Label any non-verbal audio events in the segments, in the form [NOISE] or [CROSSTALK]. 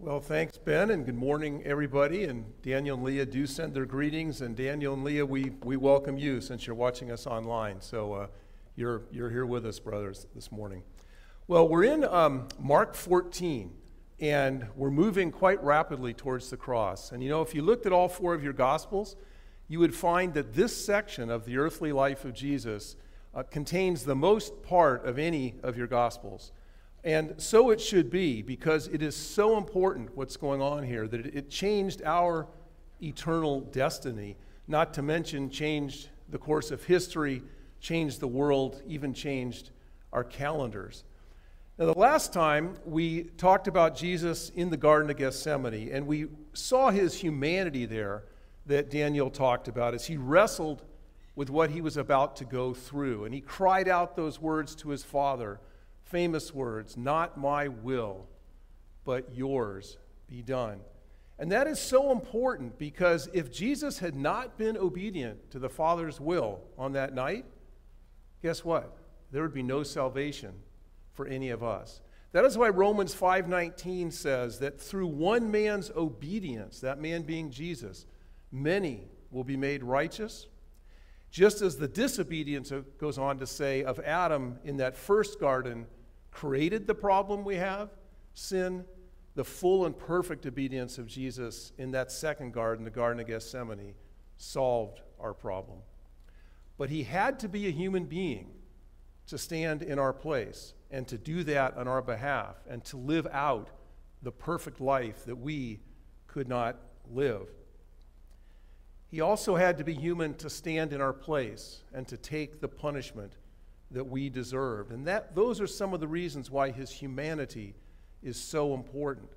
Well, thanks, Ben, and good morning, everybody. And Daniel and Leah do send their greetings. And Daniel and Leah, we, we welcome you since you're watching us online. So uh, you're, you're here with us, brothers, this morning. Well, we're in um, Mark 14, and we're moving quite rapidly towards the cross. And you know, if you looked at all four of your Gospels, you would find that this section of the earthly life of Jesus uh, contains the most part of any of your Gospels. And so it should be because it is so important what's going on here that it changed our eternal destiny, not to mention changed the course of history, changed the world, even changed our calendars. Now, the last time we talked about Jesus in the Garden of Gethsemane, and we saw his humanity there that Daniel talked about as he wrestled with what he was about to go through. And he cried out those words to his Father famous words Not my will, but yours be done. And that is so important because if Jesus had not been obedient to the Father's will on that night, guess what? There would be no salvation for any of us. That is why Romans 5:19 says that through one man's obedience, that man being Jesus, many will be made righteous. Just as the disobedience goes on to say of Adam in that first garden created the problem we have, sin, the full and perfect obedience of Jesus in that second garden, the Garden of Gethsemane, solved our problem. But he had to be a human being to stand in our place and to do that on our behalf and to live out the perfect life that we could not live. He also had to be human to stand in our place and to take the punishment that we deserved. And that, those are some of the reasons why his humanity is so important.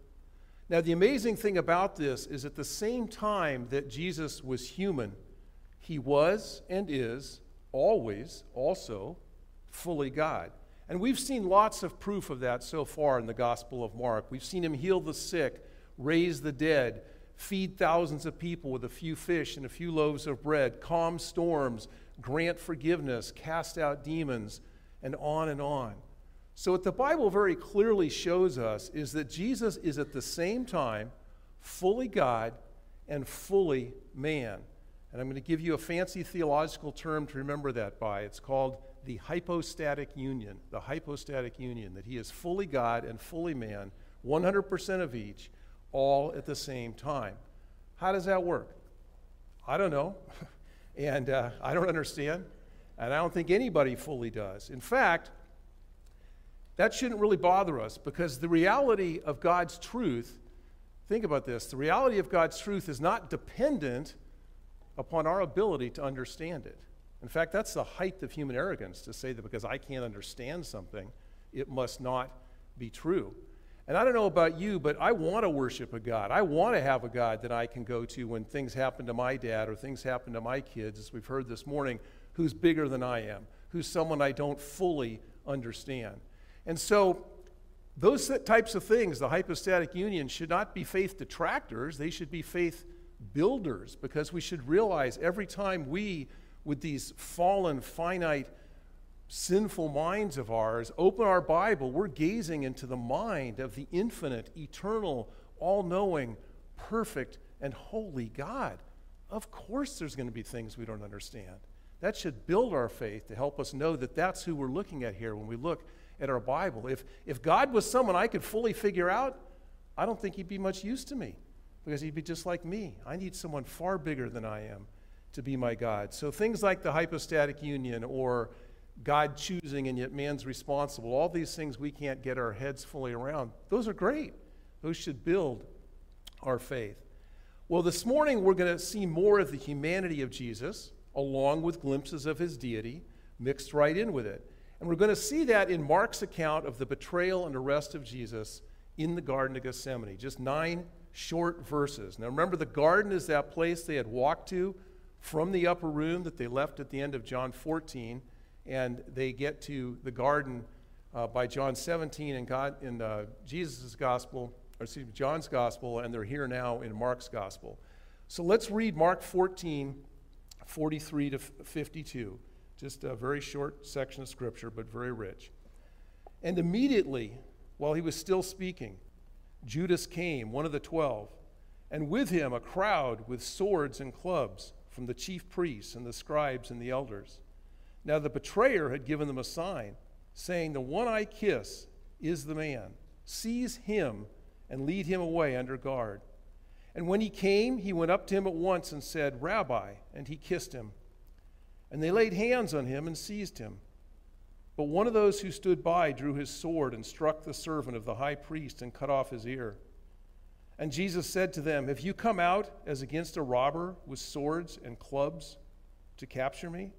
Now, the amazing thing about this is at the same time that Jesus was human, he was and is always also fully God. And we've seen lots of proof of that so far in the Gospel of Mark. We've seen him heal the sick, raise the dead, feed thousands of people with a few fish and a few loaves of bread, calm storms, grant forgiveness, cast out demons, and on and on. So, what the Bible very clearly shows us is that Jesus is at the same time fully God and fully man. And I'm going to give you a fancy theological term to remember that by. It's called the hypostatic union. The hypostatic union, that he is fully God and fully man, 100% of each, all at the same time. How does that work? I don't know. [LAUGHS] And uh, I don't understand. And I don't think anybody fully does. In fact, that shouldn't really bother us because the reality of God's truth, think about this, the reality of God's truth is not dependent upon our ability to understand it. In fact, that's the height of human arrogance to say that because I can't understand something, it must not be true. And I don't know about you, but I want to worship a God. I want to have a God that I can go to when things happen to my dad or things happen to my kids, as we've heard this morning, who's bigger than I am, who's someone I don't fully understand. And so, those types of things, the hypostatic union, should not be faith detractors, they should be faith builders, because we should realize every time we, with these fallen, finite, sinful minds of ours open our Bible, we're gazing into the mind of the infinite, eternal, all knowing, perfect, and holy God. Of course, there's going to be things we don't understand. That should build our faith to help us know that that's who we're looking at here when we look at our Bible. If, if God was someone I could fully figure out, I don't think he'd be much use to me because he'd be just like me. I need someone far bigger than I am to be my God. So things like the hypostatic union or God choosing and yet man's responsible, all these things we can't get our heads fully around, those are great. Those should build our faith. Well, this morning we're going to see more of the humanity of Jesus along with glimpses of his deity mixed right in with it. And we're going to see that in Mark's account of the betrayal and arrest of Jesus in the Garden of Gethsemane. Just nine short verses. Now remember, the garden is that place they had walked to from the upper room that they left at the end of John 14 and they get to the garden uh, by John 17 and God in uh, Jesus' gospel, or excuse me, John's gospel, and they're here now in Mark's gospel. So let's read Mark 14, 43 to 52. Just a very short section of scripture, but very rich. And immediately, while he was still speaking, Judas came, one of the twelve, and with him a crowd with swords and clubs from the chief priests and the scribes and the elders. Now the betrayer had given them a sign, saying, The one I kiss is the man. Seize him and lead him away under guard. And when he came, he went up to him at once and said, Rabbi, and he kissed him. And they laid hands on him and seized him. But one of those who stood by drew his sword and struck the servant of the high priest and cut off his ear. And Jesus said to them, Have you come out as against a robber with swords and clubs to capture me?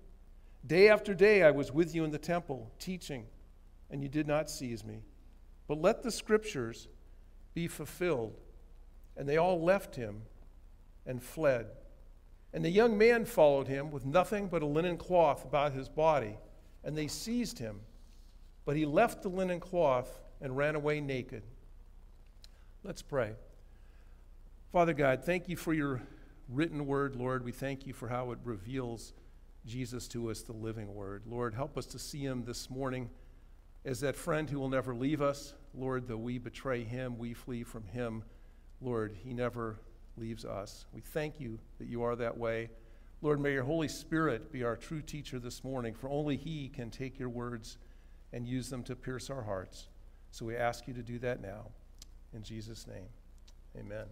Day after day I was with you in the temple, teaching, and you did not seize me. But let the scriptures be fulfilled. And they all left him and fled. And the young man followed him with nothing but a linen cloth about his body, and they seized him. But he left the linen cloth and ran away naked. Let's pray. Father God, thank you for your written word, Lord. We thank you for how it reveals Jesus to us, the living word. Lord, help us to see him this morning as that friend who will never leave us. Lord, though we betray him, we flee from him. Lord, he never leaves us. We thank you that you are that way. Lord, may your Holy Spirit be our true teacher this morning, for only he can take your words and use them to pierce our hearts. So we ask you to do that now. In Jesus' name, amen.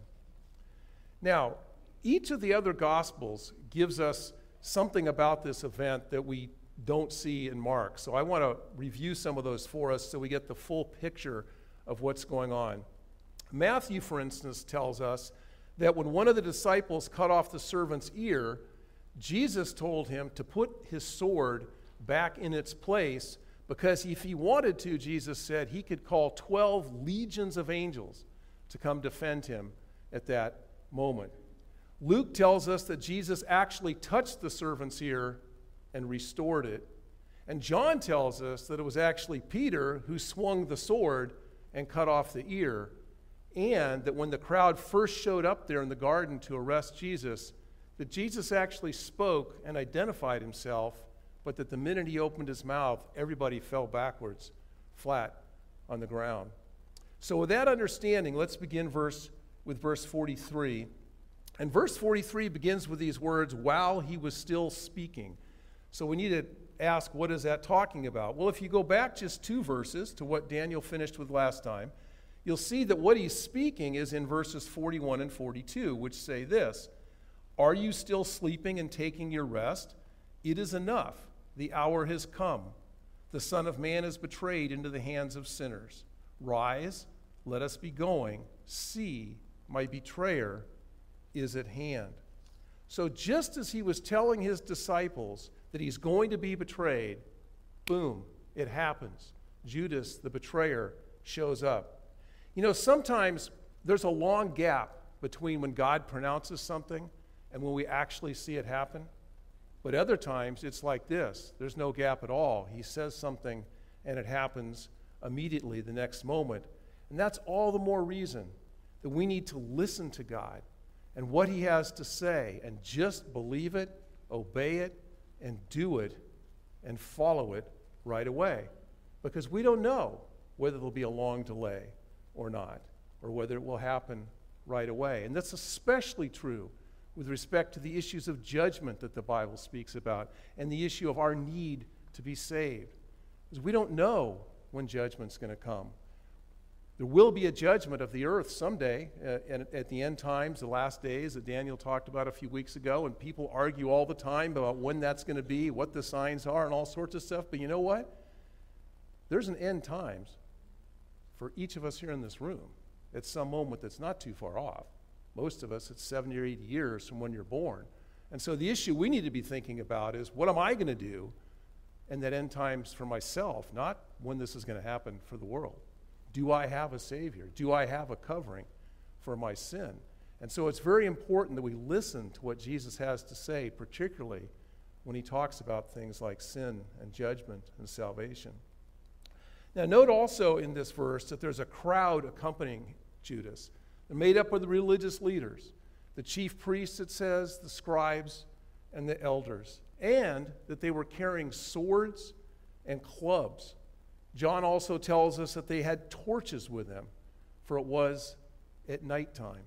Now, each of the other Gospels gives us something about this event that we don't see in Mark. So I want to review some of those for us so we get the full picture of what's going on. Matthew, for instance, tells us that when one of the disciples cut off the servant's ear, Jesus told him to put his sword back in its place because if he wanted to, Jesus said, he could call 12 legions of angels to come defend him at that moment. Luke tells us that Jesus actually touched the servant's ear and restored it. And John tells us that it was actually Peter who swung the sword and cut off the ear. And that when the crowd first showed up there in the garden to arrest Jesus, that Jesus actually spoke and identified himself, but that the minute he opened his mouth, everybody fell backwards, flat on the ground. So, with that understanding, let's begin verse, with verse 43. And verse 43 begins with these words, while he was still speaking. So we need to ask, what is that talking about? Well, if you go back just two verses to what Daniel finished with last time, you'll see that what he's speaking is in verses 41 and 42, which say this Are you still sleeping and taking your rest? It is enough. The hour has come. The Son of Man is betrayed into the hands of sinners. Rise, let us be going. See, my betrayer is at hand. So, just as he was telling his disciples that he's going to be betrayed, boom, it happens. Judas, the betrayer, shows up. You know, sometimes there's a long gap between when God pronounces something and when we actually see it happen. But other times it's like this there's no gap at all. He says something and it happens immediately the next moment. And that's all the more reason that we need to listen to God and what He has to say and just believe it, obey it, and do it and follow it right away. Because we don't know whether there'll be a long delay or not, or whether it will happen right away. And that's especially true with respect to the issues of judgment that the Bible speaks about and the issue of our need to be saved. Because we don't know when judgment's going to come. There will be a judgment of the earth someday uh, at, at the end times, the last days that Daniel talked about a few weeks ago, and people argue all the time about when that's going to be, what the signs are, and all sorts of stuff. But you know what? There's an end times for each of us here in this room at some moment that's not too far off. Most of us, it's 70 or 80 years from when you're born. And so the issue we need to be thinking about is what am I going to do in that end times for myself, not when this is going to happen for the world. Do I have a Savior? Do I have a covering for my sin? And so it's very important that we listen to what Jesus has to say, particularly when he talks about things like sin and judgment and salvation. Now, note also in this verse that there's a crowd accompanying Judas. They're made up of the religious leaders, the chief priests, it says, the scribes, and the elders, and that they were carrying swords and clubs John also tells us that they had torches with them, for it was at nighttime.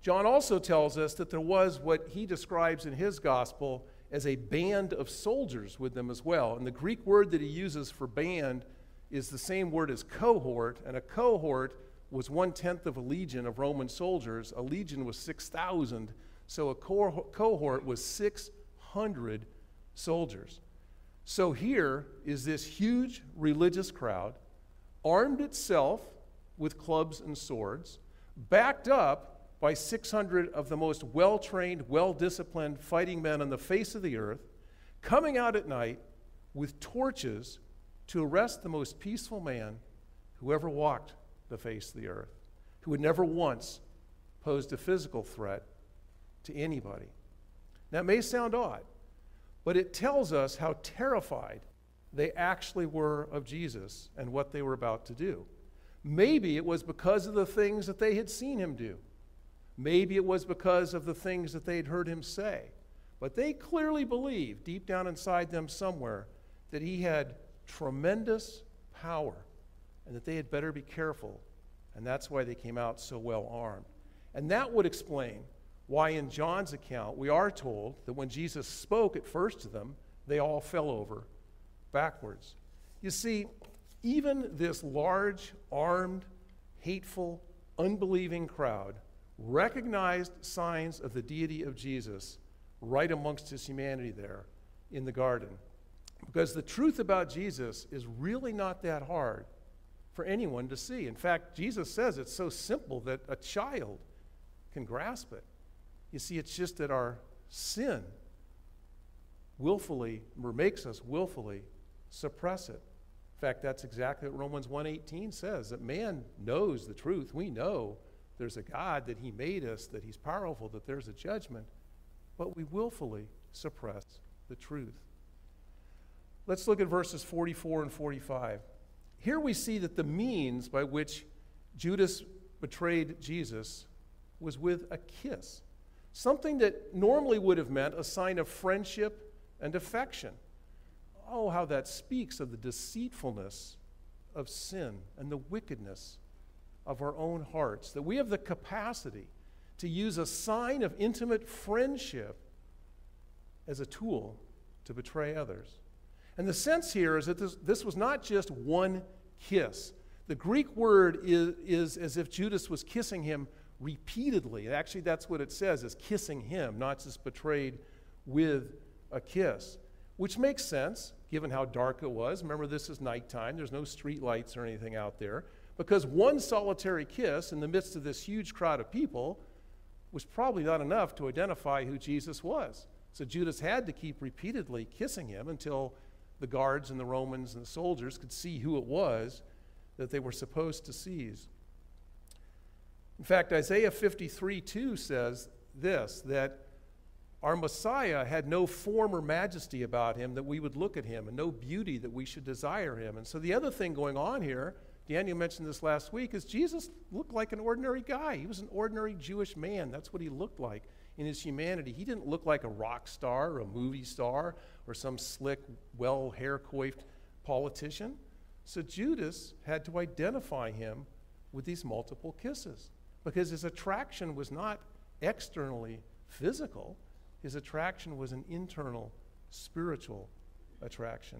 John also tells us that there was what he describes in his gospel as a band of soldiers with them as well. And the Greek word that he uses for band is the same word as cohort, and a cohort was one tenth of a legion of Roman soldiers. A legion was 6,000, so a cohort was 600 soldiers. So here is this huge religious crowd, armed itself with clubs and swords, backed up by 600 of the most well trained, well disciplined fighting men on the face of the earth, coming out at night with torches to arrest the most peaceful man who ever walked the face of the earth, who had never once posed a physical threat to anybody. It may sound odd, but it tells us how terrified they actually were of Jesus and what they were about to do. Maybe it was because of the things that they had seen him do. Maybe it was because of the things that they'd heard him say. But they clearly believed, deep down inside them somewhere, that he had tremendous power and that they had better be careful. And that's why they came out so well armed. And that would explain why, in John's account, we are told that when Jesus spoke at first to them, they all fell over backwards. You see, even this large, armed, hateful, unbelieving crowd recognized signs of the deity of Jesus right amongst his humanity there in the garden. Because the truth about Jesus is really not that hard for anyone to see. In fact, Jesus says it's so simple that a child can grasp it. You see, it's just that our sin willfully, or makes us willfully suppress it. In fact, that's exactly what Romans 1:18 says that man knows the truth. We know there's a God, that He made us, that He's powerful, that there's a judgment, but we willfully suppress the truth. Let's look at verses 44 and 45. Here we see that the means by which Judas betrayed Jesus was with a kiss, something that normally would have meant a sign of friendship and affection. Oh, how that speaks of the deceitfulness of sin and the wickedness of our own hearts, that we have the capacity to use a sign of intimate friendship as a tool to betray others. And the sense here is that this, this was not just one kiss. The Greek word is, is as if Judas was kissing him repeatedly. Actually, that's what it says, is kissing him, not just betrayed with a kiss, which makes sense given how dark it was. Remember, this is nighttime, there's no street lights or anything out there because one solitary kiss in the midst of this huge crowd of people was probably not enough to identify who Jesus was. So Judas had to keep repeatedly kissing him until the guards and the Romans and the soldiers could see who it was that they were supposed to seize. In fact, Isaiah 53 2 says this that our Messiah had no form or majesty about him that we would look at him, and no beauty that we should desire him. And so the other thing going on here Daniel mentioned this last week, is Jesus looked like an ordinary guy. He was an ordinary Jewish man. That's what he looked like in his humanity. He didn't look like a rock star or a movie star or some slick, well hair coiffed politician. So Judas had to identify him with these multiple kisses because his attraction was not externally physical, his attraction was an internal spiritual attraction.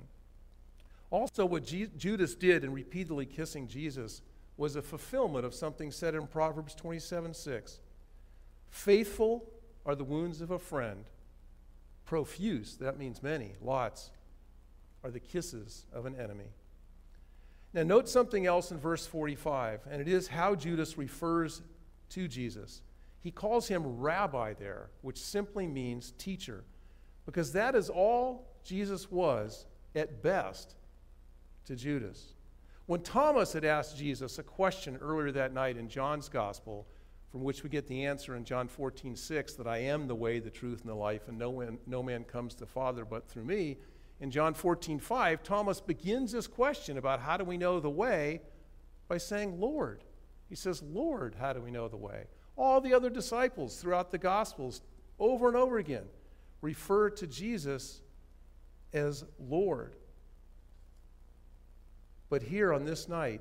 Also, what Judas did in repeatedly kissing Jesus was a fulfillment of something said in Proverbs 27 6. Faithful are the wounds of a friend, profuse, that means many, lots, are the kisses of an enemy. Now, note something else in verse 45, and it is how Judas refers to Jesus. He calls him rabbi there, which simply means teacher, because that is all Jesus was at best to Judas. When Thomas had asked Jesus a question earlier that night in John's gospel, from which we get the answer in John 14, 6, that I am the way, the truth, and the life, and no man, no man comes to the Father but through me. In John 14, 5, Thomas begins this question about how do we know the way by saying, Lord. He says, Lord, how do we know the way? All the other disciples throughout the Gospels, over and over again, refer to Jesus as Lord. But here on this night,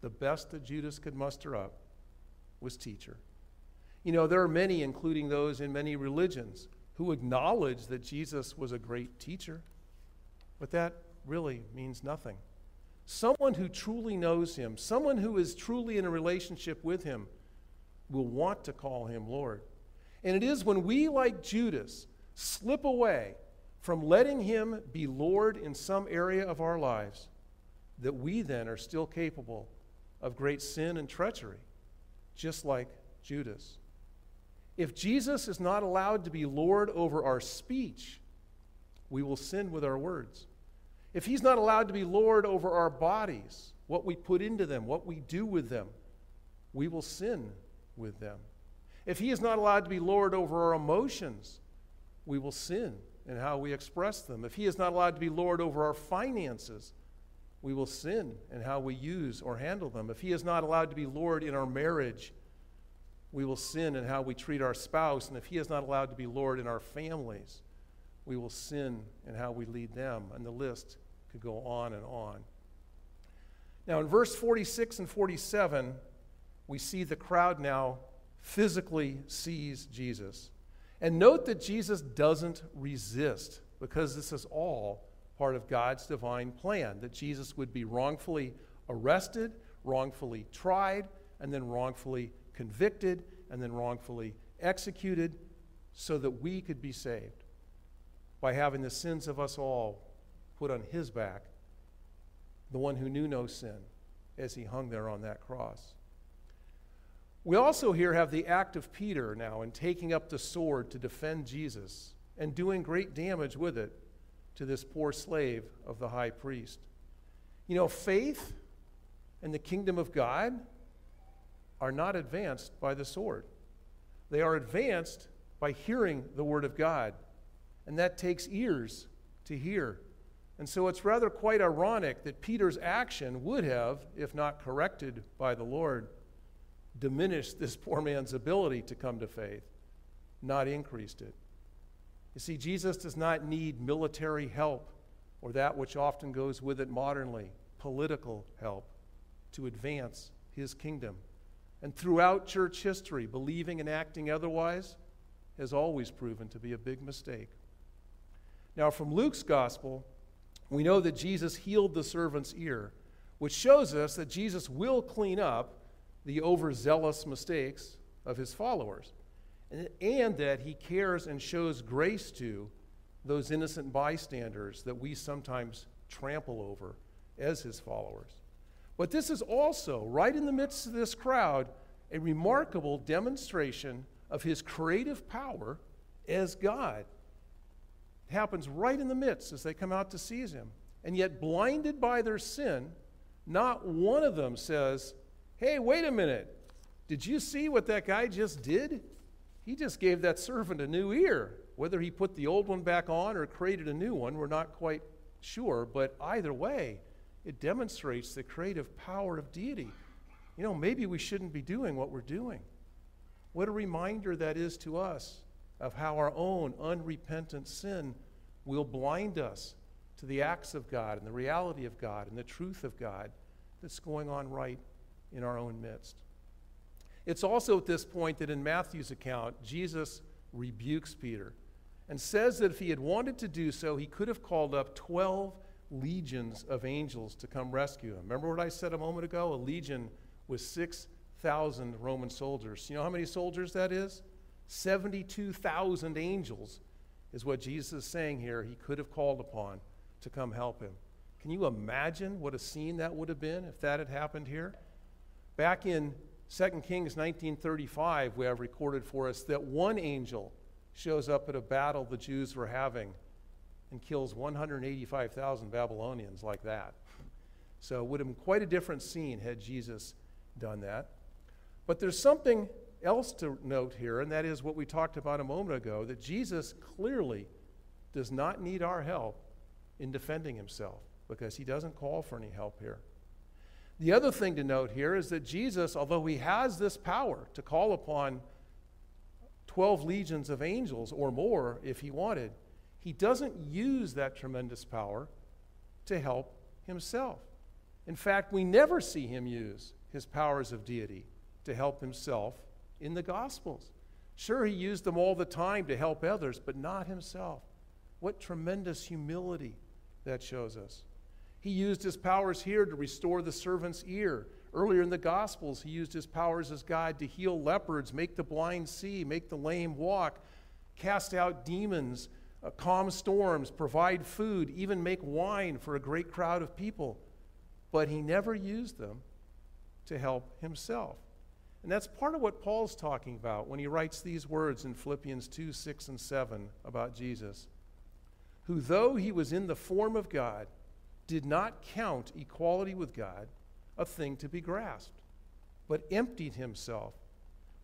the best that Judas could muster up was teacher. You know, there are many, including those in many religions, who acknowledge that Jesus was a great teacher, but that really means nothing. Someone who truly knows him, someone who is truly in a relationship with him, will want to call him Lord. And it is when we, like Judas, slip away from letting him be Lord in some area of our lives that we then are still capable of great sin and treachery, just like Judas. If Jesus is not allowed to be Lord over our speech, we will sin with our words. If he's not allowed to be Lord over our bodies, what we put into them, what we do with them, we will sin with them. If he is not allowed to be Lord over our emotions, we will sin in how we express them. If he is not allowed to be Lord over our finances, we will sin in how we use or handle them. If he is not allowed to be Lord in our marriage, we will sin in how we treat our spouse. And if he is not allowed to be Lord in our families, we will sin in how we lead them. And the list could go on and on. Now, in verse 46 and 47, we see the crowd now physically sees Jesus. And note that Jesus doesn't resist because this is all part of God's divine plan that Jesus would be wrongfully arrested, wrongfully tried, and then wrongfully convicted, and then wrongfully executed so that we could be saved by having the sins of us all put on his back, the one who knew no sin, as he hung there on that cross. We also here have the act of Peter now in taking up the sword to defend Jesus and doing great damage with it to this poor slave of the high priest. You know, faith and the kingdom of God are not advanced by the sword, they are advanced by hearing the word of God. And that takes ears to hear. And so it's rather quite ironic that Peter's action would have, if not corrected by the Lord, diminished this poor man's ability to come to faith, not increased it. You see, Jesus does not need military help or that which often goes with it modernly, political help, to advance his kingdom. And throughout church history, believing and acting otherwise has always proven to be a big mistake. Now, from Luke's gospel, we know that Jesus healed the servant's ear, which shows us that Jesus will clean up the overzealous mistakes of his followers, and, and that he cares and shows grace to those innocent bystanders that we sometimes trample over as his followers. But this is also, right in the midst of this crowd, a remarkable demonstration of his creative power as God. Happens right in the midst as they come out to seize him. And yet, blinded by their sin, not one of them says, Hey, wait a minute. Did you see what that guy just did? He just gave that servant a new ear. Whether he put the old one back on or created a new one, we're not quite sure. But either way, it demonstrates the creative power of deity. You know, maybe we shouldn't be doing what we're doing. What a reminder that is to us of how our own unrepentant sin will blind us to the acts of God and the reality of God and the truth of God that's going on right in our own midst. It's also at this point that in Matthew's account, Jesus rebukes Peter and says that if he had wanted to do so, he could have called up 12 legions of angels to come rescue him. Remember what I said a moment ago? A legion was 6,000 Roman soldiers. You know how many soldiers that is? 72,000 angels is what Jesus is saying here he could have called upon to come help him. Can you imagine what a scene that would have been if that had happened here? Back in 2 Kings 1935, we have recorded for us that one angel shows up at a battle the Jews were having and kills 185,000 Babylonians like that. So it would have been quite a different scene had Jesus done that. But there's something else to note here, and that is what we talked about a moment ago that Jesus clearly does not need our help in defending himself because he doesn't call for any help here. The other thing to note here is that Jesus, although he has this power to call upon 12 legions of angels or more if he wanted, he doesn't use that tremendous power to help himself. In fact, we never see him use his powers of deity to help himself in the Gospels. Sure, he used them all the time to help others, but not himself. What tremendous humility that shows us. He used his powers here to restore the servant's ear. Earlier in the Gospels, he used his powers as God to heal leopards, make the blind see, make the lame walk, cast out demons, uh, calm storms, provide food, even make wine for a great crowd of people. But he never used them to help himself. And that's part of what Paul's talking about when he writes these words in Philippians 2 6 and 7 about Jesus, who, though he was in the form of God, did not count equality with God a thing to be grasped, but emptied himself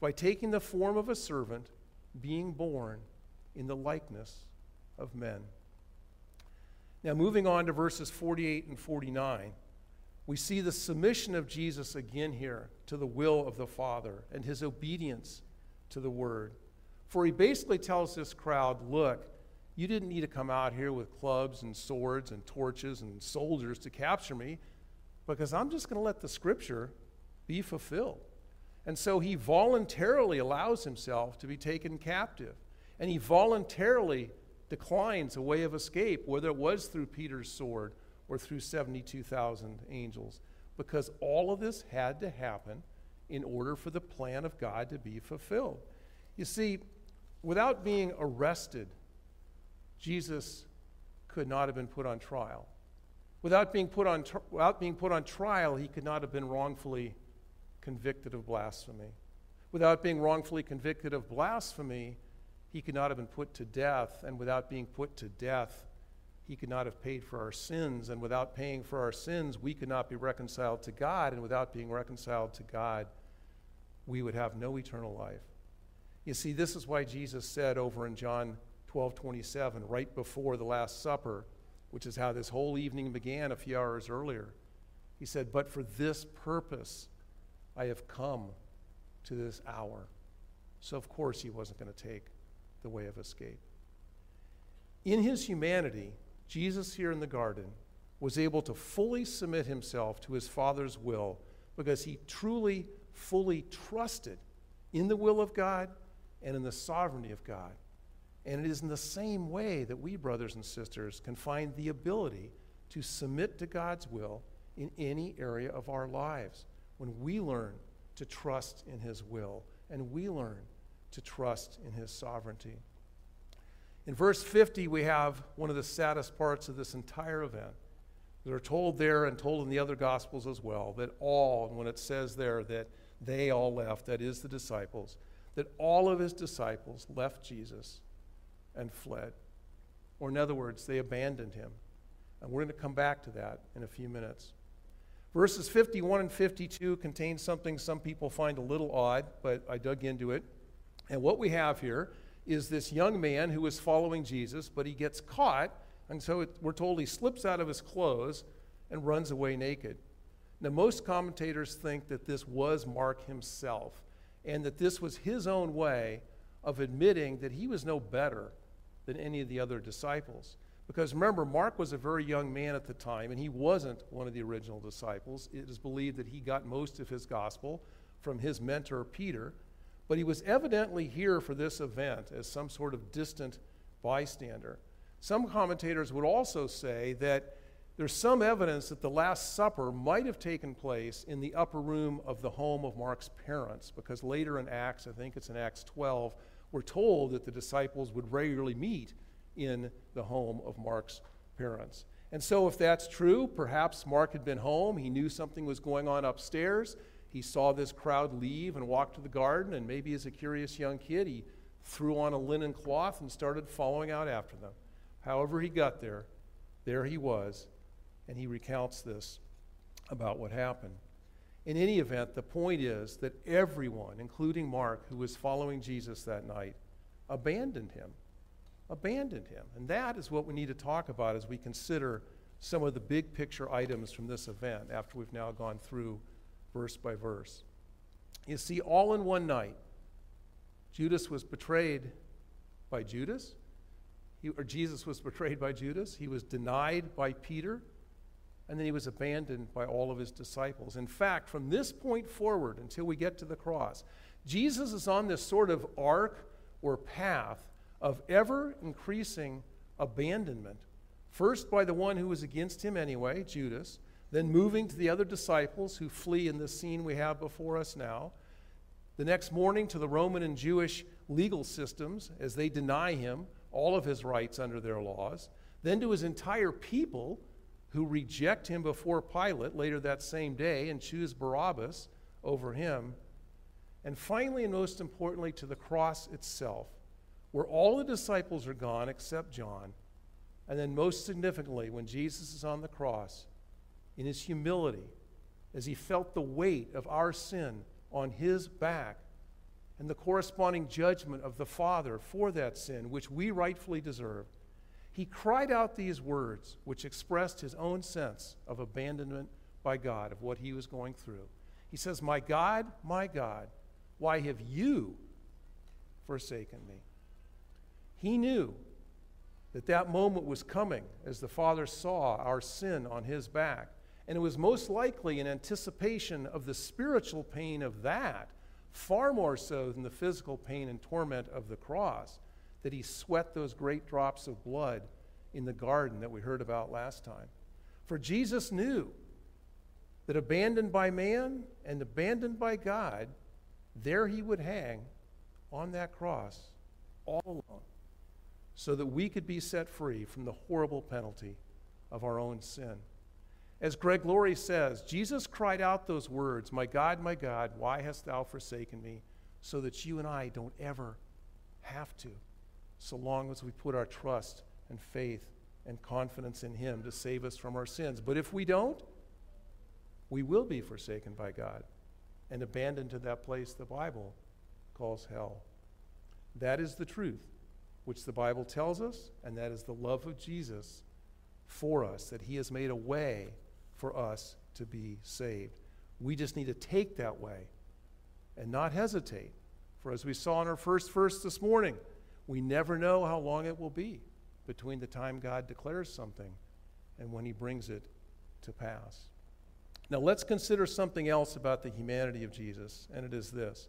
by taking the form of a servant, being born in the likeness of men. Now, moving on to verses 48 and 49, we see the submission of Jesus again here to the will of the Father and his obedience to the word. For he basically tells this crowd, look, you didn't need to come out here with clubs and swords and torches and soldiers to capture me because I'm just going to let the scripture be fulfilled. And so he voluntarily allows himself to be taken captive. And he voluntarily declines a way of escape, whether it was through Peter's sword or through 72,000 angels, because all of this had to happen in order for the plan of God to be fulfilled. You see, without being arrested, Jesus could not have been put on trial. Without being put on, without being put on trial, he could not have been wrongfully convicted of blasphemy. Without being wrongfully convicted of blasphemy, he could not have been put to death. And without being put to death, he could not have paid for our sins. And without paying for our sins, we could not be reconciled to God. And without being reconciled to God, we would have no eternal life. You see, this is why Jesus said over in John 12 27, right before the Last Supper, which is how this whole evening began a few hours earlier. He said, But for this purpose I have come to this hour. So, of course, he wasn't going to take the way of escape. In his humanity, Jesus here in the garden was able to fully submit himself to his Father's will because he truly, fully trusted in the will of God and in the sovereignty of God. And it is in the same way that we, brothers and sisters, can find the ability to submit to God's will in any area of our lives when we learn to trust in His will and we learn to trust in His sovereignty. In verse 50, we have one of the saddest parts of this entire event. They're told there and told in the other Gospels as well that all, and when it says there that they all left, that is the disciples, that all of his disciples left Jesus and fled. Or, in other words, they abandoned him. And we're going to come back to that in a few minutes. Verses 51 and 52 contain something some people find a little odd, but I dug into it. And what we have here is this young man who is following Jesus, but he gets caught, and so it, we're told he slips out of his clothes and runs away naked. Now, most commentators think that this was Mark himself, and that this was his own way of admitting that he was no better than any of the other disciples. Because remember, Mark was a very young man at the time, and he wasn't one of the original disciples. It is believed that he got most of his gospel from his mentor, Peter. But he was evidently here for this event as some sort of distant bystander. Some commentators would also say that there's some evidence that the Last Supper might have taken place in the upper room of the home of Mark's parents, because later in Acts, I think it's in Acts 12, we're told that the disciples would regularly meet in the home of Mark's parents. And so, if that's true, perhaps Mark had been home. He knew something was going on upstairs. He saw this crowd leave and walk to the garden, and maybe as a curious young kid, he threw on a linen cloth and started following out after them. However, he got there, there he was, and he recounts this about what happened. In any event, the point is that everyone, including Mark, who was following Jesus that night, abandoned him. Abandoned him. And that is what we need to talk about as we consider some of the big picture items from this event after we've now gone through verse by verse. You see, all in one night, Judas was betrayed by Judas, he, or Jesus was betrayed by Judas. He was denied by Peter. and then he was abandoned by all of his disciples. In fact, from this point forward until we get to the cross, Jesus is on this sort of arc or path of ever increasing abandonment. First, by the one who was against him anyway, Judas, then moving to the other disciples who flee in this scene we have before us now. The next morning to the Roman and Jewish legal systems as they deny him all of his rights under their laws. Then to his entire people who reject him before Pilate later that same day and choose Barabbas over him. And finally, and most importantly, to the cross itself, where all the disciples are gone except John. And then, most significantly, when Jesus is on the cross, in his humility, as he felt the weight of our sin on his back and the corresponding judgment of the Father for that sin, which we rightfully deserve, he cried out these words, which expressed his own sense of abandonment by God, of what he was going through. He says, My God, my God, why have you forsaken me? He knew that that moment was coming as the Father saw our sin on his back. And it was most likely in anticipation of the spiritual pain of that, far more so than the physical pain and torment of the cross that he sweat those great drops of blood in the garden that we heard about last time. For Jesus knew that abandoned by man and abandoned by God, there he would hang on that cross all alone, so that we could be set free from the horrible penalty of our own sin. As Greg Laurie says, Jesus cried out those words, My God, my God, why hast thou forsaken me? So that you and I don't ever have to so long as we put our trust and faith and confidence in Him to save us from our sins. But if we don't, we will be forsaken by God and abandoned to that place the Bible calls hell. That is the truth which the Bible tells us, and that is the love of Jesus for us, that He has made a way for us to be saved. We just need to take that way and not hesitate. For as we saw in our first verse this morning, we never know how long it will be between the time God declares something and when he brings it to pass. Now, let's consider something else about the humanity of Jesus, and it is this.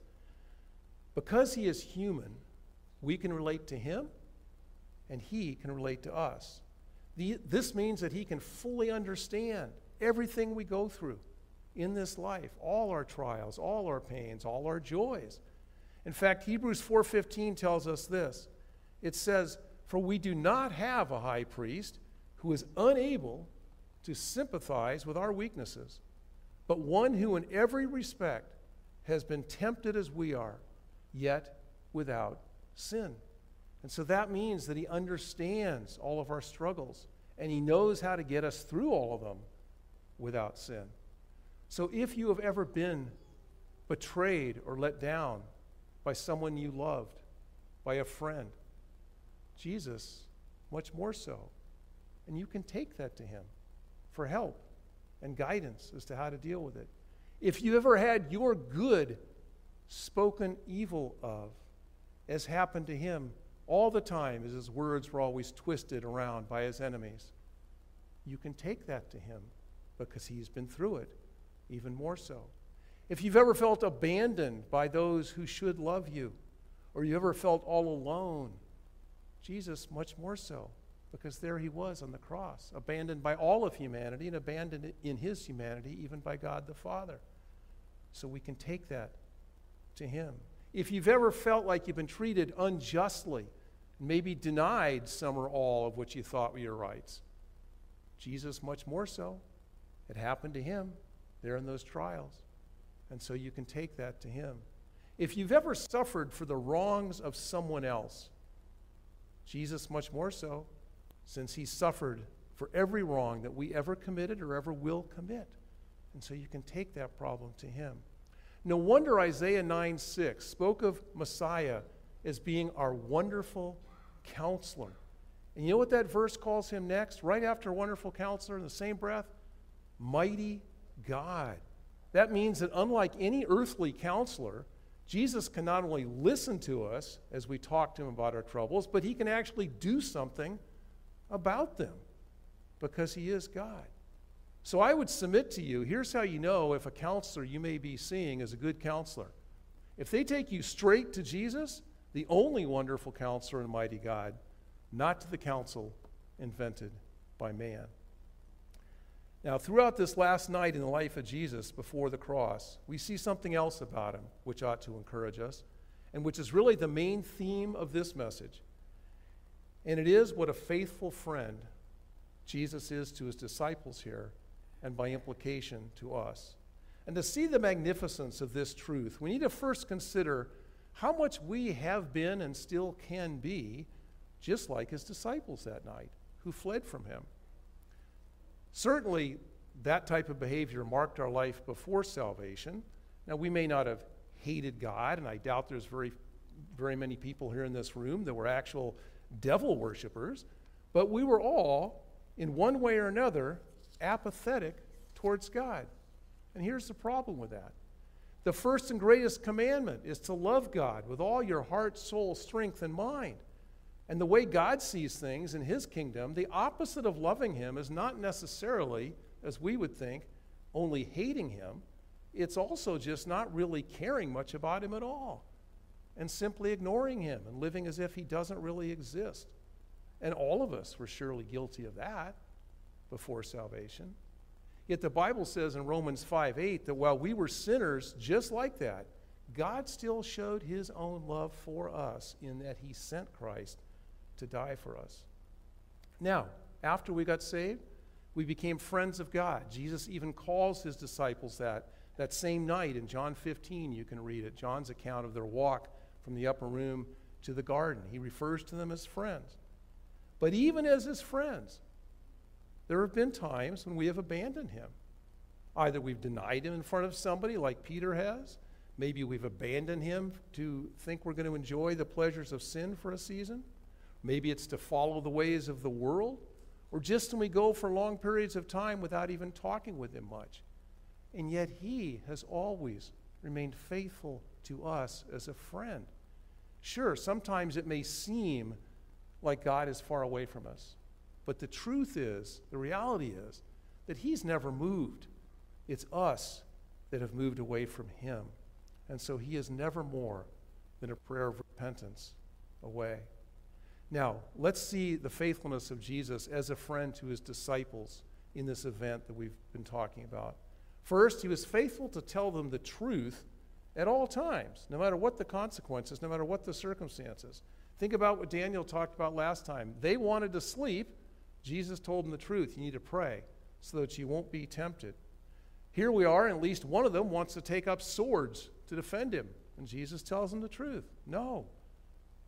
Because he is human, we can relate to him, and he can relate to us. The, this means that he can fully understand everything we go through in this life, all our trials, all our pains, all our joys. In fact, Hebrews 4:15 tells us this. It says, "For we do not have a high priest who is unable to sympathize with our weaknesses, but one who in every respect has been tempted as we are, yet without sin." And so that means that he understands all of our struggles and he knows how to get us through all of them without sin. So if you have ever been betrayed or let down by someone you loved, by a friend. Jesus, much more so. And you can take that to Him for help and guidance as to how to deal with it. If you ever had your good spoken evil of, as happened to him all the time as his words were always twisted around by his enemies, you can take that to him because he's been through it even more so. If you've ever felt abandoned by those who should love you, or you ever felt all alone, Jesus, much more so, because there he was on the cross, abandoned by all of humanity and abandoned in his humanity, even by God the Father. So we can take that to him. If you've ever felt like you've been treated unjustly, maybe denied some or all of what you thought were your rights, Jesus, much more so. It happened to him there in those trials. And so you can take that to Him. If you've ever suffered for the wrongs of someone else, Jesus much more so, since He suffered for every wrong that we ever committed or ever will commit. And so you can take that problem to Him. No wonder Isaiah 9 6 spoke of Messiah as being our wonderful counselor. And you know what that verse calls him next? Right after wonderful counselor, in the same breath? Mighty God. That means that unlike any earthly counselor, Jesus can not only listen to us as we talk to him about our troubles, but he can actually do something about them because he is God. So I would submit to you here's how you know if a counselor you may be seeing is a good counselor. If they take you straight to Jesus, the only wonderful counselor and mighty God, not to the counsel invented by man. Now, throughout this last night in the life of Jesus before the cross, we see something else about him which ought to encourage us, and which is really the main theme of this message. And it is what a faithful friend Jesus is to his disciples here, and by implication to us. And to see the magnificence of this truth, we need to first consider how much we have been and still can be just like his disciples that night who fled from him. Certainly, that type of behavior marked our life before salvation. Now, we may not have hated God, and I doubt there's very, very many people here in this room that were actual devil worshippers, but we were all, in one way or another, apathetic towards God. And here's the problem with that the first and greatest commandment is to love God with all your heart, soul, strength, and mind. And the way God sees things in His kingdom, the opposite of loving Him is not necessarily, as we would think, only hating Him. It's also just not really caring much about Him at all and simply ignoring Him and living as if He doesn't really exist. And all of us were surely guilty of that before salvation. Yet the Bible says in Romans 5 8 that while we were sinners just like that, God still showed his own love for us in that he sent Christ to die for us. Now, after we got saved, we became friends of God. Jesus even calls his disciples that. That same night in John 15, you can read it, John's account of their walk from the upper room to the garden. He refers to them as friends. But even as his friends, there have been times when we have abandoned him. Either we've denied him in front of somebody, like Peter has, maybe we've abandoned him to think we're going to enjoy the pleasures of sin for a season. Maybe it's to follow the ways of the world, or just when we go for long periods of time without even talking with Him much. And yet He has always remained faithful to us as a friend. Sure, sometimes it may seem like God is far away from us, but the truth is, the reality is, that He's never moved. It's us that have moved away from Him. And so He is never more than a prayer of repentance away. Now, let's see the faithfulness of Jesus as a friend to his disciples in this event that we've been talking about. First, he was faithful to tell them the truth at all times, no matter what the consequences, no matter what the circumstances. Think about what Daniel talked about last time. They wanted to sleep. Jesus told them the truth. You need to pray so that you won't be tempted. Here we are, and at least one of them wants to take up swords to defend him. And Jesus tells them the truth. No,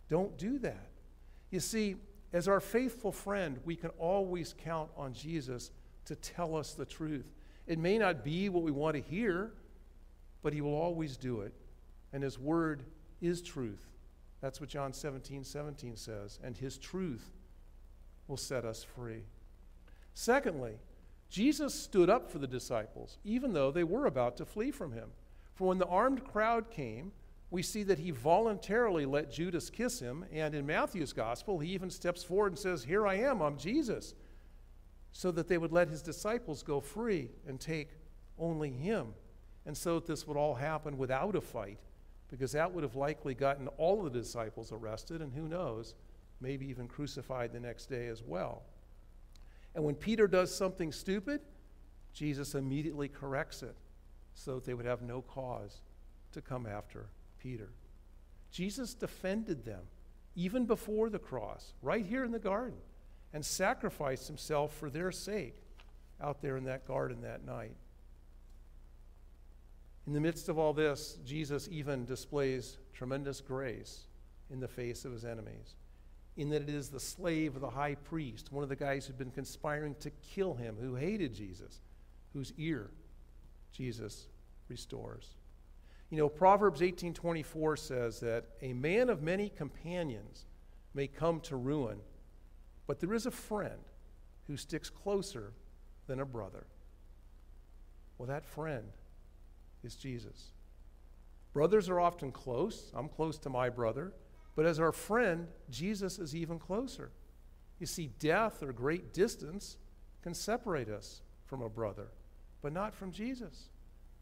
don't do that. You see, as our faithful friend, we can always count on Jesus to tell us the truth. It may not be what we want to hear, but he will always do it. And his word is truth. That's what John 17, 17 says. And his truth will set us free. Secondly, Jesus stood up for the disciples, even though they were about to flee from him. For when the armed crowd came, we see that he voluntarily let Judas kiss him. And in Matthew's gospel, he even steps forward and says, Here I am, I'm Jesus. So that they would let his disciples go free and take only him. And so that this would all happen without a fight, because that would have likely gotten all the disciples arrested, and who knows, maybe even crucified the next day as well. And when Peter does something stupid, Jesus immediately corrects it so that they would have no cause to come after Peter. Jesus defended them even before the cross, right here in the garden, and sacrificed himself for their sake out there in that garden that night. In the midst of all this, Jesus even displays tremendous grace in the face of his enemies, in that it is the slave of the high priest, one of the guys who'd been conspiring to kill him, who hated Jesus, whose ear Jesus restores. You know, Proverbs 18:24 says that a man of many companions may come to ruin, but there is a friend who sticks closer than a brother. Well, that friend is Jesus. Brothers are often close. I'm close to my brother. But as our friend, Jesus is even closer. You see, death or great distance can separate us from a brother, but not from Jesus.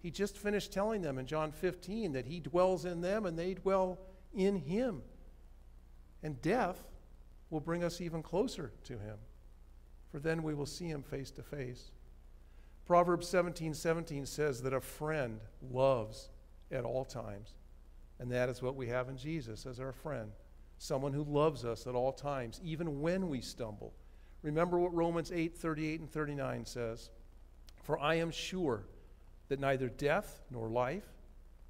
He just finished telling them in John 15 that he dwells in them and they dwell in him. And death will bring us even closer to him, for then we will see him face to face. Proverbs 17 17 says that a friend loves at all times. And that is what we have in Jesus as our friend. Someone who loves us at all times, even when we stumble. Remember what Romans 8 38 and 39 says. For I am sure that neither death nor life,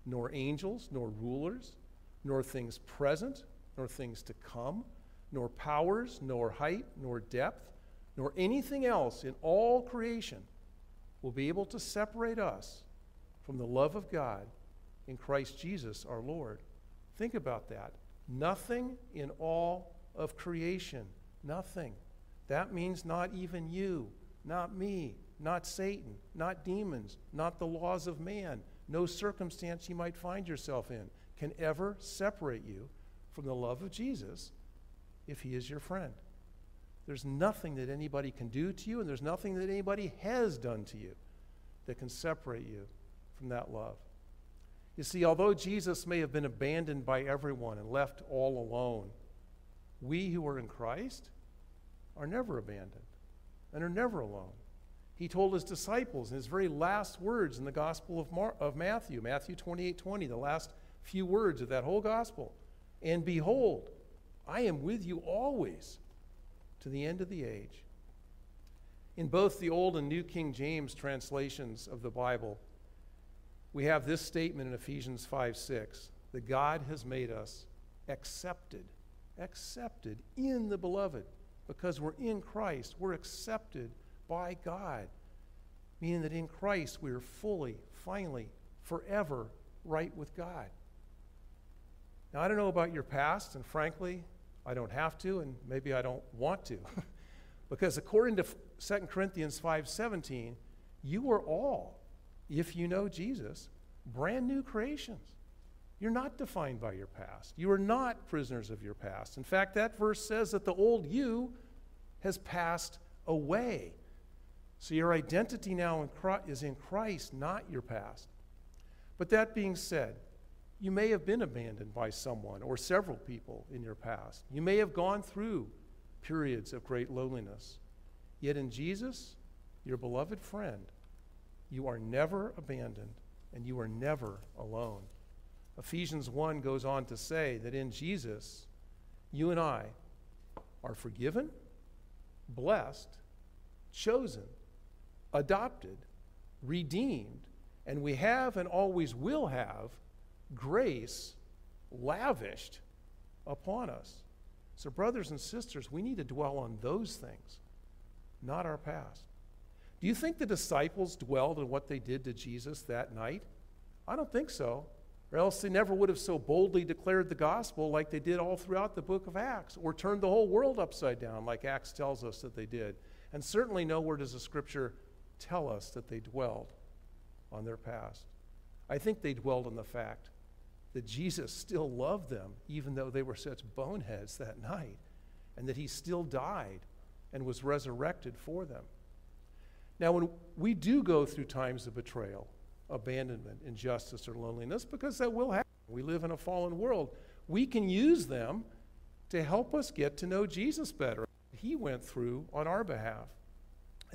nor angels, nor rulers, nor things present, nor things to come, nor powers, nor height, nor depth, nor anything else in all creation will be able to separate us from the love of God in Christ Jesus our Lord. Think about that. Nothing in all of creation. Nothing. That means not even you, not me, not Satan, not demons, not the laws of man. No circumstance you might find yourself in can ever separate you from the love of Jesus if he is your friend. There's nothing that anybody can do to you, and there's nothing that anybody has done to you that can separate you from that love. You see, although Jesus may have been abandoned by everyone and left all alone, we who are in Christ are never abandoned and are never alone. He told his disciples in his very last words in the Gospel of, Mar- of Matthew, Matthew 28 20, the last few words of that whole Gospel. And behold, I am with you always to the end of the age. In both the Old and New King James translations of the Bible, we have this statement in Ephesians 5 6 that God has made us accepted, accepted in the beloved. Because we're in Christ, we're accepted by God, meaning that in Christ we are fully, finally, forever right with God. Now, I don't know about your past, and frankly, I don't have to, and maybe I don't want to. [LAUGHS] because according to 2 Corinthians 5:17, you are all, if you know Jesus, brand new creations. You're not defined by your past. You are not prisoners of your past. In fact, that verse says that the old you has passed away. So your identity now in Christ, is in Christ, not your past. But that being said, you may have been abandoned by someone or several people in your past. You may have gone through periods of great loneliness. Yet in Jesus, your beloved friend, you are never abandoned and you are never alone. Ephesians 1 goes on to say that in Jesus, you and I are forgiven, blessed, chosen, adopted, redeemed, and we have and always will have grace lavished upon us. So, brothers and sisters, we need to dwell on those things, not our past. Do you think the disciples dwelled on what they did to Jesus that night? I don't think so. Or else they never would have so boldly declared the gospel like they did all throughout the book of Acts, or turned the whole world upside down like Acts tells us that they did. And certainly nowhere does the scripture tell us that they dwelled on their past. I think they dwelled on the fact that Jesus still loved them, even though they were such boneheads that night, and that he still died and was resurrected for them. Now, when we do go through times of betrayal, abandonment, injustice, or loneliness, because that will happen, we live in a fallen world, we can use them to help us get to know Jesus better. He went through on our behalf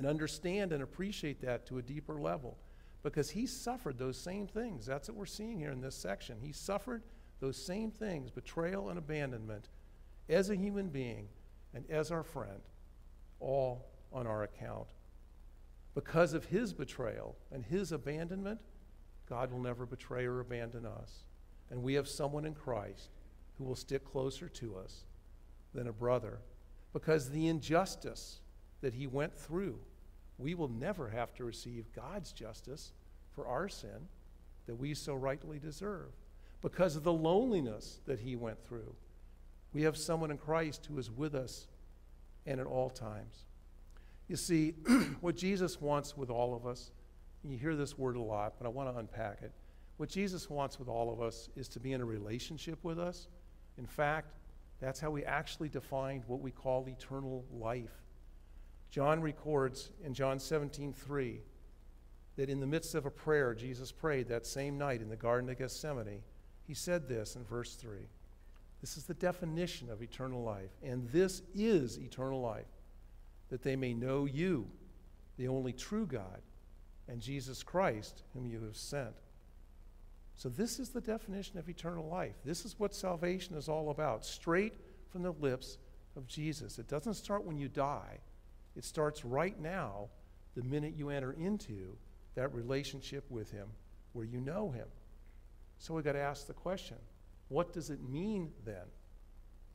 and understand and appreciate that to a deeper level because he suffered those same things. That's what we're seeing here in this section. He suffered those same things betrayal and abandonment as a human being and as our friend, all on our account. Because of his betrayal and his abandonment, God will never betray or abandon us. And we have someone in Christ who will stick closer to us than a brother because the injustice that he went through we will never have to receive God's justice for our sin that we so rightly deserve because of the loneliness that he went through. We have someone in Christ who is with us and at all times. You see, [CLEARS THROAT] what Jesus wants with all of us, you hear this word a lot, but I want to unpack it. What Jesus wants with all of us is to be in a relationship with us. In fact, that's how we actually defined what we call eternal life John records in John 17, 3, that in the midst of a prayer Jesus prayed that same night in the Garden of Gethsemane, he said this in verse 3. This is the definition of eternal life. And this is eternal life, that they may know you, the only true God, and Jesus Christ, whom you have sent. So, this is the definition of eternal life. This is what salvation is all about, straight from the lips of Jesus. It doesn't start when you die, it starts right now, the minute you enter into that relationship with Him where you know Him. So, we've got to ask the question what does it mean then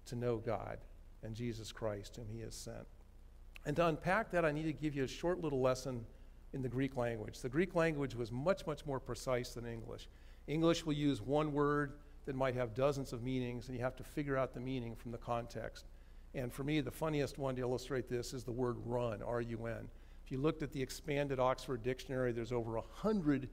to know God and Jesus Christ, whom He has sent? And to unpack that, I need to give you a short little lesson in the Greek language. The Greek language was much, much more precise than English. English will use one word that might have dozens of meanings, and you have to figure out the meaning from the context. And for me, the funniest one to illustrate this is the word run, R U N. If you looked at the expanded Oxford Dictionary, there's over a hundred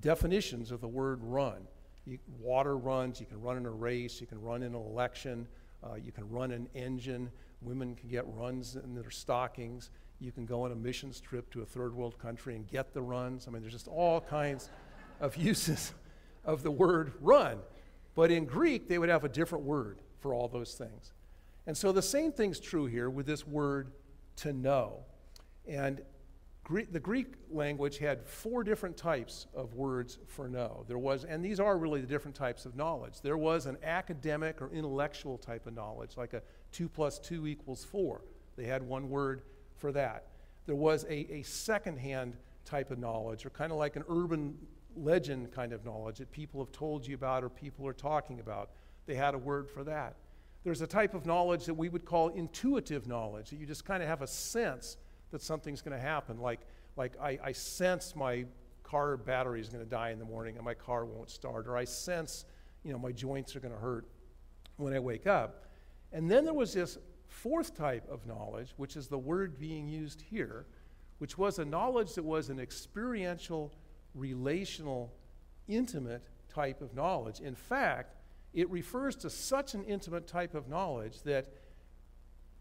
definitions of the word run. You, water runs, you can run in a race, you can run in an election, uh, you can run an engine, women can get runs in their stockings, you can go on a missions trip to a third world country and get the runs. I mean, there's just all kinds of [LAUGHS] uses of the word run. But in Greek, they would have a different word for all those things. And so the same thing's true here with this word to know. And Greek, the Greek language had four different types of words for know. There was, and these are really the different types of knowledge. There was an academic or intellectual type of knowledge, like a two plus two equals four. They had one word for that. There was a, a secondhand type of knowledge, or kind of like an urban legend kind of knowledge that people have told you about or people are talking about. They had a word for that. There's a type of knowledge that we would call intuitive knowledge, that you just kind of have a sense that something's going to happen. Like, like I, I sense my car battery is going to die in the morning and my car won't start, or I sense, you know, my joints are going to hurt when I wake up. And then there was this fourth type of knowledge, which is the word being used here, which was a knowledge that was an experiential, relational, intimate type of knowledge. In fact, it refers to such an intimate type of knowledge that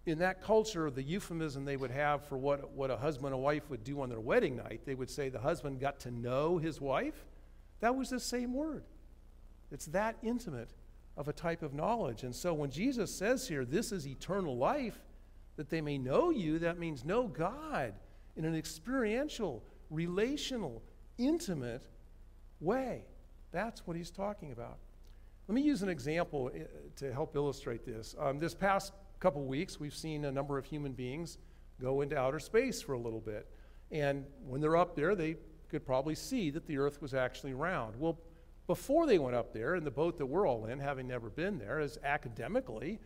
in that culture, the euphemism they would have for what, what a husband and wife would do on their wedding night, they would say the husband got to know his wife. That was the same word. It's that intimate of a type of knowledge. And so when Jesus says here, this is eternal life, that they may know you, that means know God in an experiential, relational, intimate way. That's what he's talking about. Let me use an example uh, to help illustrate this. Um, this past couple weeks, we've seen a number of human beings go into outer space for a little bit. And when they're up there, they could probably see that the Earth was actually round. Well, before they went up there, in the boat that we're all in, having never been there, is academically,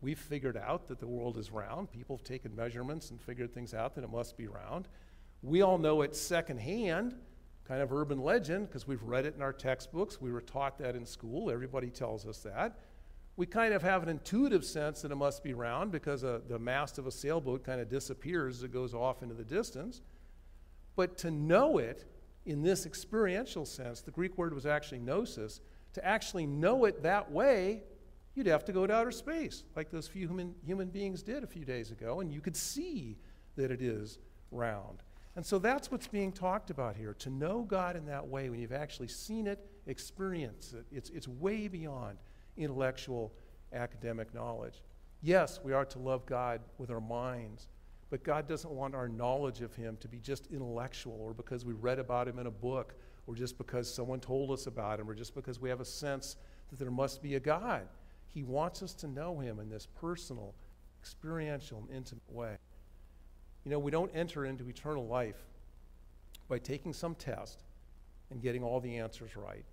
we've figured out that the world is round. People have taken measurements and figured things out that it must be round. We all know it secondhand, kind of urban legend, because we've read it in our textbooks. We were taught that in school. Everybody tells us that we kind of have an intuitive sense that it must be round because uh, the mast of a sailboat kind of disappears as it goes off into the distance. But to know it in this experiential sense, the Greek word was actually gnosis, to actually know it that way, you'd have to go to outer space, like those few human, human beings did a few days ago, and you could see that it is round. And so that's what's being talked about here. To know God in that way, when you've actually seen it, experienced it, it's, it's way beyond intellectual academic knowledge. Yes, we are to love God with our minds, but God doesn't want our knowledge of Him to be just intellectual or because we read about Him in a book or just because someone told us about Him or just because we have a sense that there must be a God. He wants us to know Him in this personal, experiential, and intimate way. You know, we don't enter into eternal life by taking some test and getting all the answers right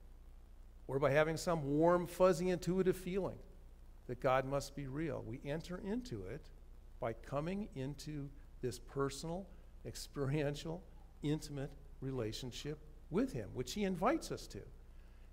or by having some warm, fuzzy, intuitive feeling that God must be real. We enter into it by coming into this personal, experiential, intimate relationship with Him, which He invites us to.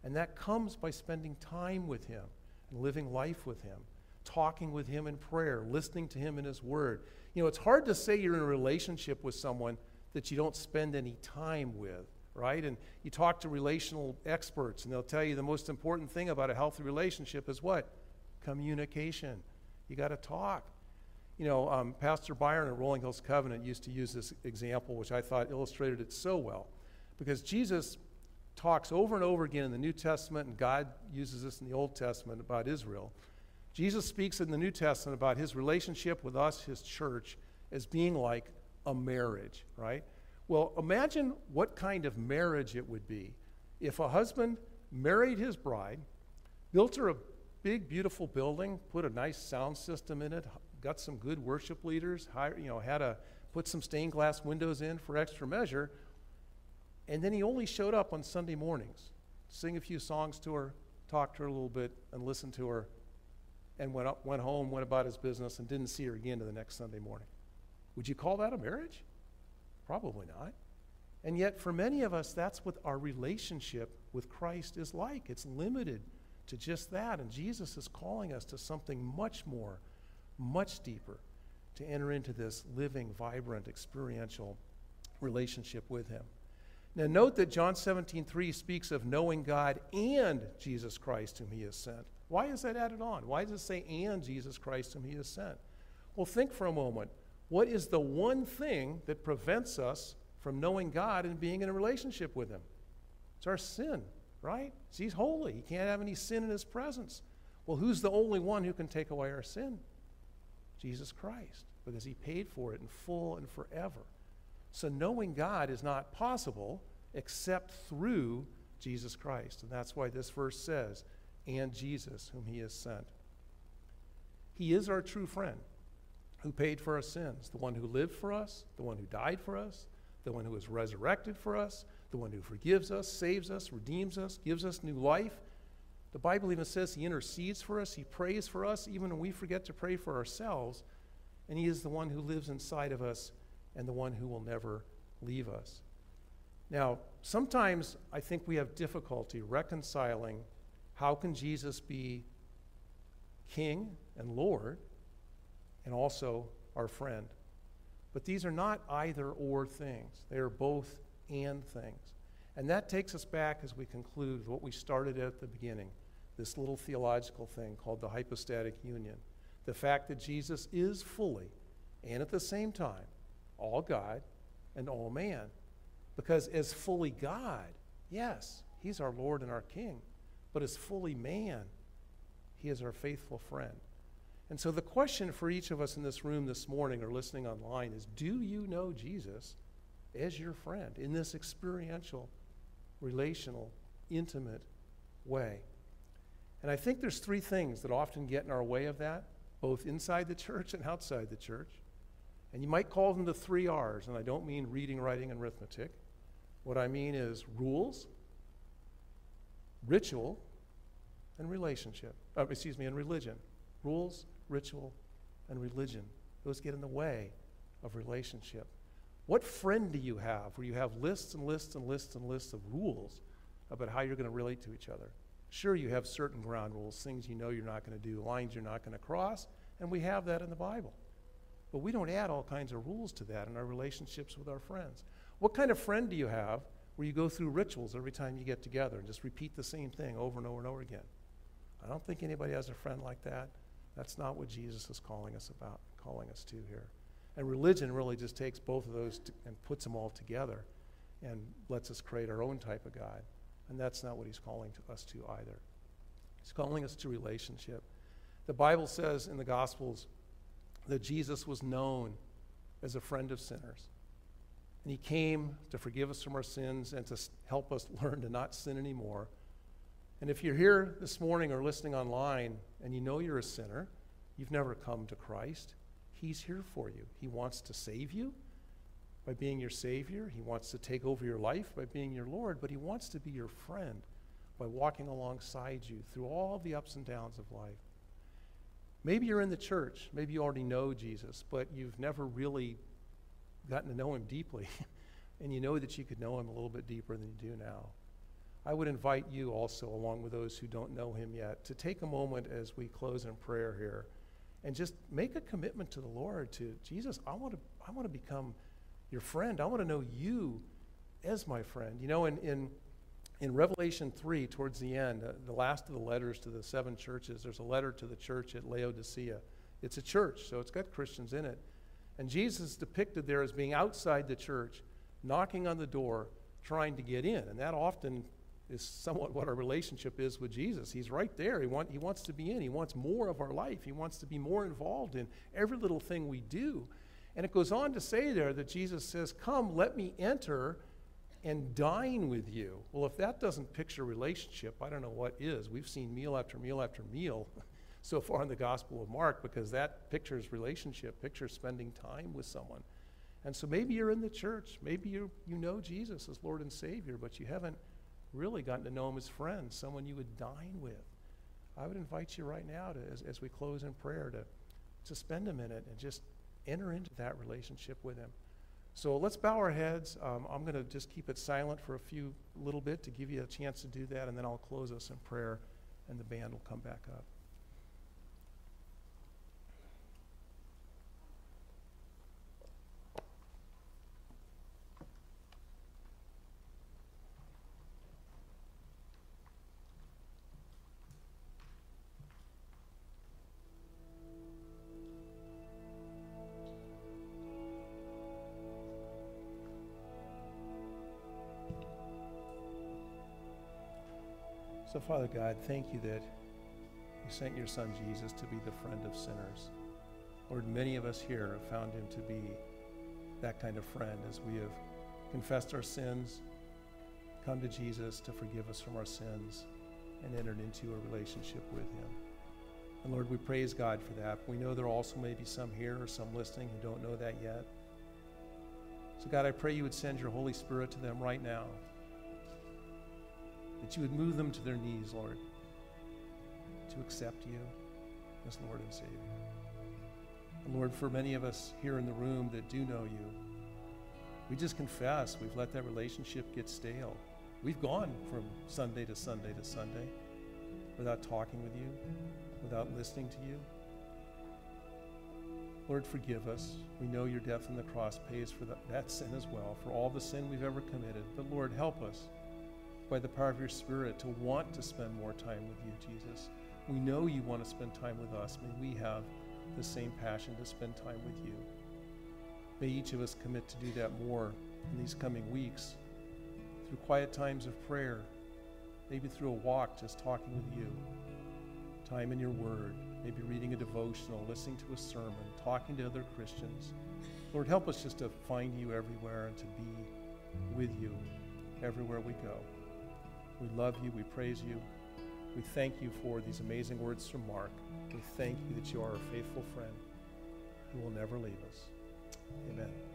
And that comes by spending time with Him and living life with Him, talking with Him in prayer, listening to Him in His Word. You know, it's hard to say you're in a relationship with someone that you don't spend any time with right? And you talk to relational experts, and they'll tell you the most important thing about a healthy relationship is what? Communication. You got to talk. You know, um, Pastor Byron at Rolling Hills Covenant used to use this example, which I thought illustrated it so well. Because Jesus talks over and over again in the New Testament, and God uses this in the Old Testament about Israel. Jesus speaks in the New Testament about his relationship with us, his church, as being like a marriage, right? Well, imagine what kind of marriage it would be if a husband married his bride, built her a big, beautiful building, put a nice sound system in it, got some good worship leaders, hired, you know, had a put some stained glass windows in for extra measure, and then he only showed up on Sunday mornings, sing a few songs to her, talk to her a little bit, and listen to her, and went, up, went home, went about his business, and didn't see her again to the next Sunday morning. Would you call that a marriage? Probably not. And yet, for many of us, that's what our relationship with Christ is like. It's limited to just that. And Jesus is calling us to something much more, much deeper, to enter into this living, vibrant, experiential relationship with Him. Now, note that John 17, 3 speaks of knowing God and Jesus Christ, whom He has sent. Why is that added on? Why does it say, and Jesus Christ, whom He has sent? Well, think for a moment. What is the one thing that prevents us from knowing God and being in a relationship with Him? It's our sin, right? He's holy. He can't have any sin in His presence. Well, who's the only one who can take away our sin? Jesus Christ, because He paid for it in full and forever. So knowing God is not possible except through Jesus Christ. And that's why this verse says, and Jesus, whom he has sent. He is our true friend who paid for our sins, the one who lived for us, the one who died for us, the one who was resurrected for us, the one who forgives us, saves us, redeems us, gives us new life. The Bible even says he intercedes for us, he prays for us, even when we forget to pray for ourselves. And he is the one who lives inside of us and the one who will never leave us. Now, sometimes I think we have difficulty reconciling how can Jesus be King and Lord and also our friend? But these are not either or things, they are both and things. And that takes us back as we conclude what we started at the beginning this little theological thing called the hypostatic union. The fact that Jesus is fully and at the same time all God and all man. Because as fully God, yes, He's our Lord and our King, but as fully man, He is our faithful friend. And so the question for each of us in this room this morning or listening online is do you know Jesus as your friend in this experiential, relational, intimate way? And I think there's three things that often get in our way of that, both inside the church and outside the church. And you might call them the three R's, and I don't mean reading, writing, and arithmetic. What I mean is rules, ritual, and relationship. Uh, excuse me, and religion. Rules, ritual, and religion. Those get in the way of relationship. What friend do you have where you have lists and lists and lists and lists of rules about how you're going to relate to each other? Sure, you have certain ground rules, things you know you're not going to do, lines you're not going to cross, and we have that in the Bible. But we don't add all kinds of rules to that in our relationships with our friends. What kind of friend do you have where you go through rituals every time you get together and just repeat the same thing over and over and over again? I don't think anybody has a friend like that. That's not what Jesus is calling us about, calling us to here. And religion really just takes both of those and puts them all together and lets us create our own type of God. And that's not what he's calling to us to either. He's calling us to relationship. The Bible says in the Gospels, that Jesus was known as a friend of sinners. And he came to forgive us from our sins and to help us [LAUGHS] learn to not sin anymore. And if you're here this morning or listening online and you know you're a sinner, you've never come to Christ, he's here for you. He wants to save you by being your Savior, he wants to take over your life by being your Lord, but he wants to be your friend by walking alongside you through all the ups and downs of life. Maybe you're in the church, maybe you already know Jesus, but you've never really gotten to know him deeply, [LAUGHS] and you know that you could know him a little bit deeper than you do now. I would invite you also, along with those who don't know him yet, to take a moment as we close in prayer here and just make a commitment to the Lord to Jesus, I want to, I want to become your friend. I want to know you as my friend. You know, in, in in Revelation 3, towards the end, uh, the last of the letters to the seven churches, there's a letter to the church at Laodicea. It's a church, so it's got Christians in it. And Jesus is depicted there as being outside the church, knocking on the door, trying to get in. And that often is somewhat what our relationship is with Jesus. He's right there. He, want, he wants to be in. He wants more of our life. He wants to be more involved in every little thing we do. And it goes on to say there that Jesus says, Come, let me enter and dine with you. Well, if that doesn't picture relationship, I don't know what is. We've seen meal after meal after meal [LAUGHS] so far in the Gospel of Mark because that pictures relationship, pictures spending time with someone. And so maybe you're in the church, maybe you, you know Jesus as Lord and Savior, but you haven't really gotten to know him as friend, someone you would dine with. I would invite you right now to, as, as we close in prayer to, to spend a minute and just enter into that relationship with him. So let's bow our heads. Um, I'm going to just keep it silent for a few little bit to give you a chance to do that, and then I'll close us in prayer, and the band will come back up. Father God, thank you that you sent your Son Jesus to be the friend of sinners. Lord, many of us here have found him to be that kind of friend as we have confessed our sins, come to Jesus to forgive us from our sins, and entered into a relationship with him. And Lord, we praise God for that. We know there also may be some here or some listening who don't know that yet. So, God, I pray you would send your Holy Spirit to them right now that you would move them to their knees, Lord, to accept you as Lord and Savior. And Lord, for many of us here in the room that do know you, we just confess we've let that relationship get stale. We've gone from Sunday to Sunday to Sunday without talking with you, without listening to you. Lord, forgive us. We know your death on the cross pays for that, that sin as well, for all the sin we've ever committed. But Lord, help us by the power of your Spirit to want to spend more time with you, Jesus. We know you want to spend time with us. May we have the same passion to spend time with you. May each of us commit to do that more in these coming weeks through quiet times of prayer, maybe through a walk just talking with you, time in your word, maybe reading a devotional, listening to a sermon, talking to other Christians. Lord, help us just to find you everywhere and to be with you everywhere we go. We love you. We praise you. We thank you for these amazing words from Mark. We thank you that you are a faithful friend who will never leave us. Amen.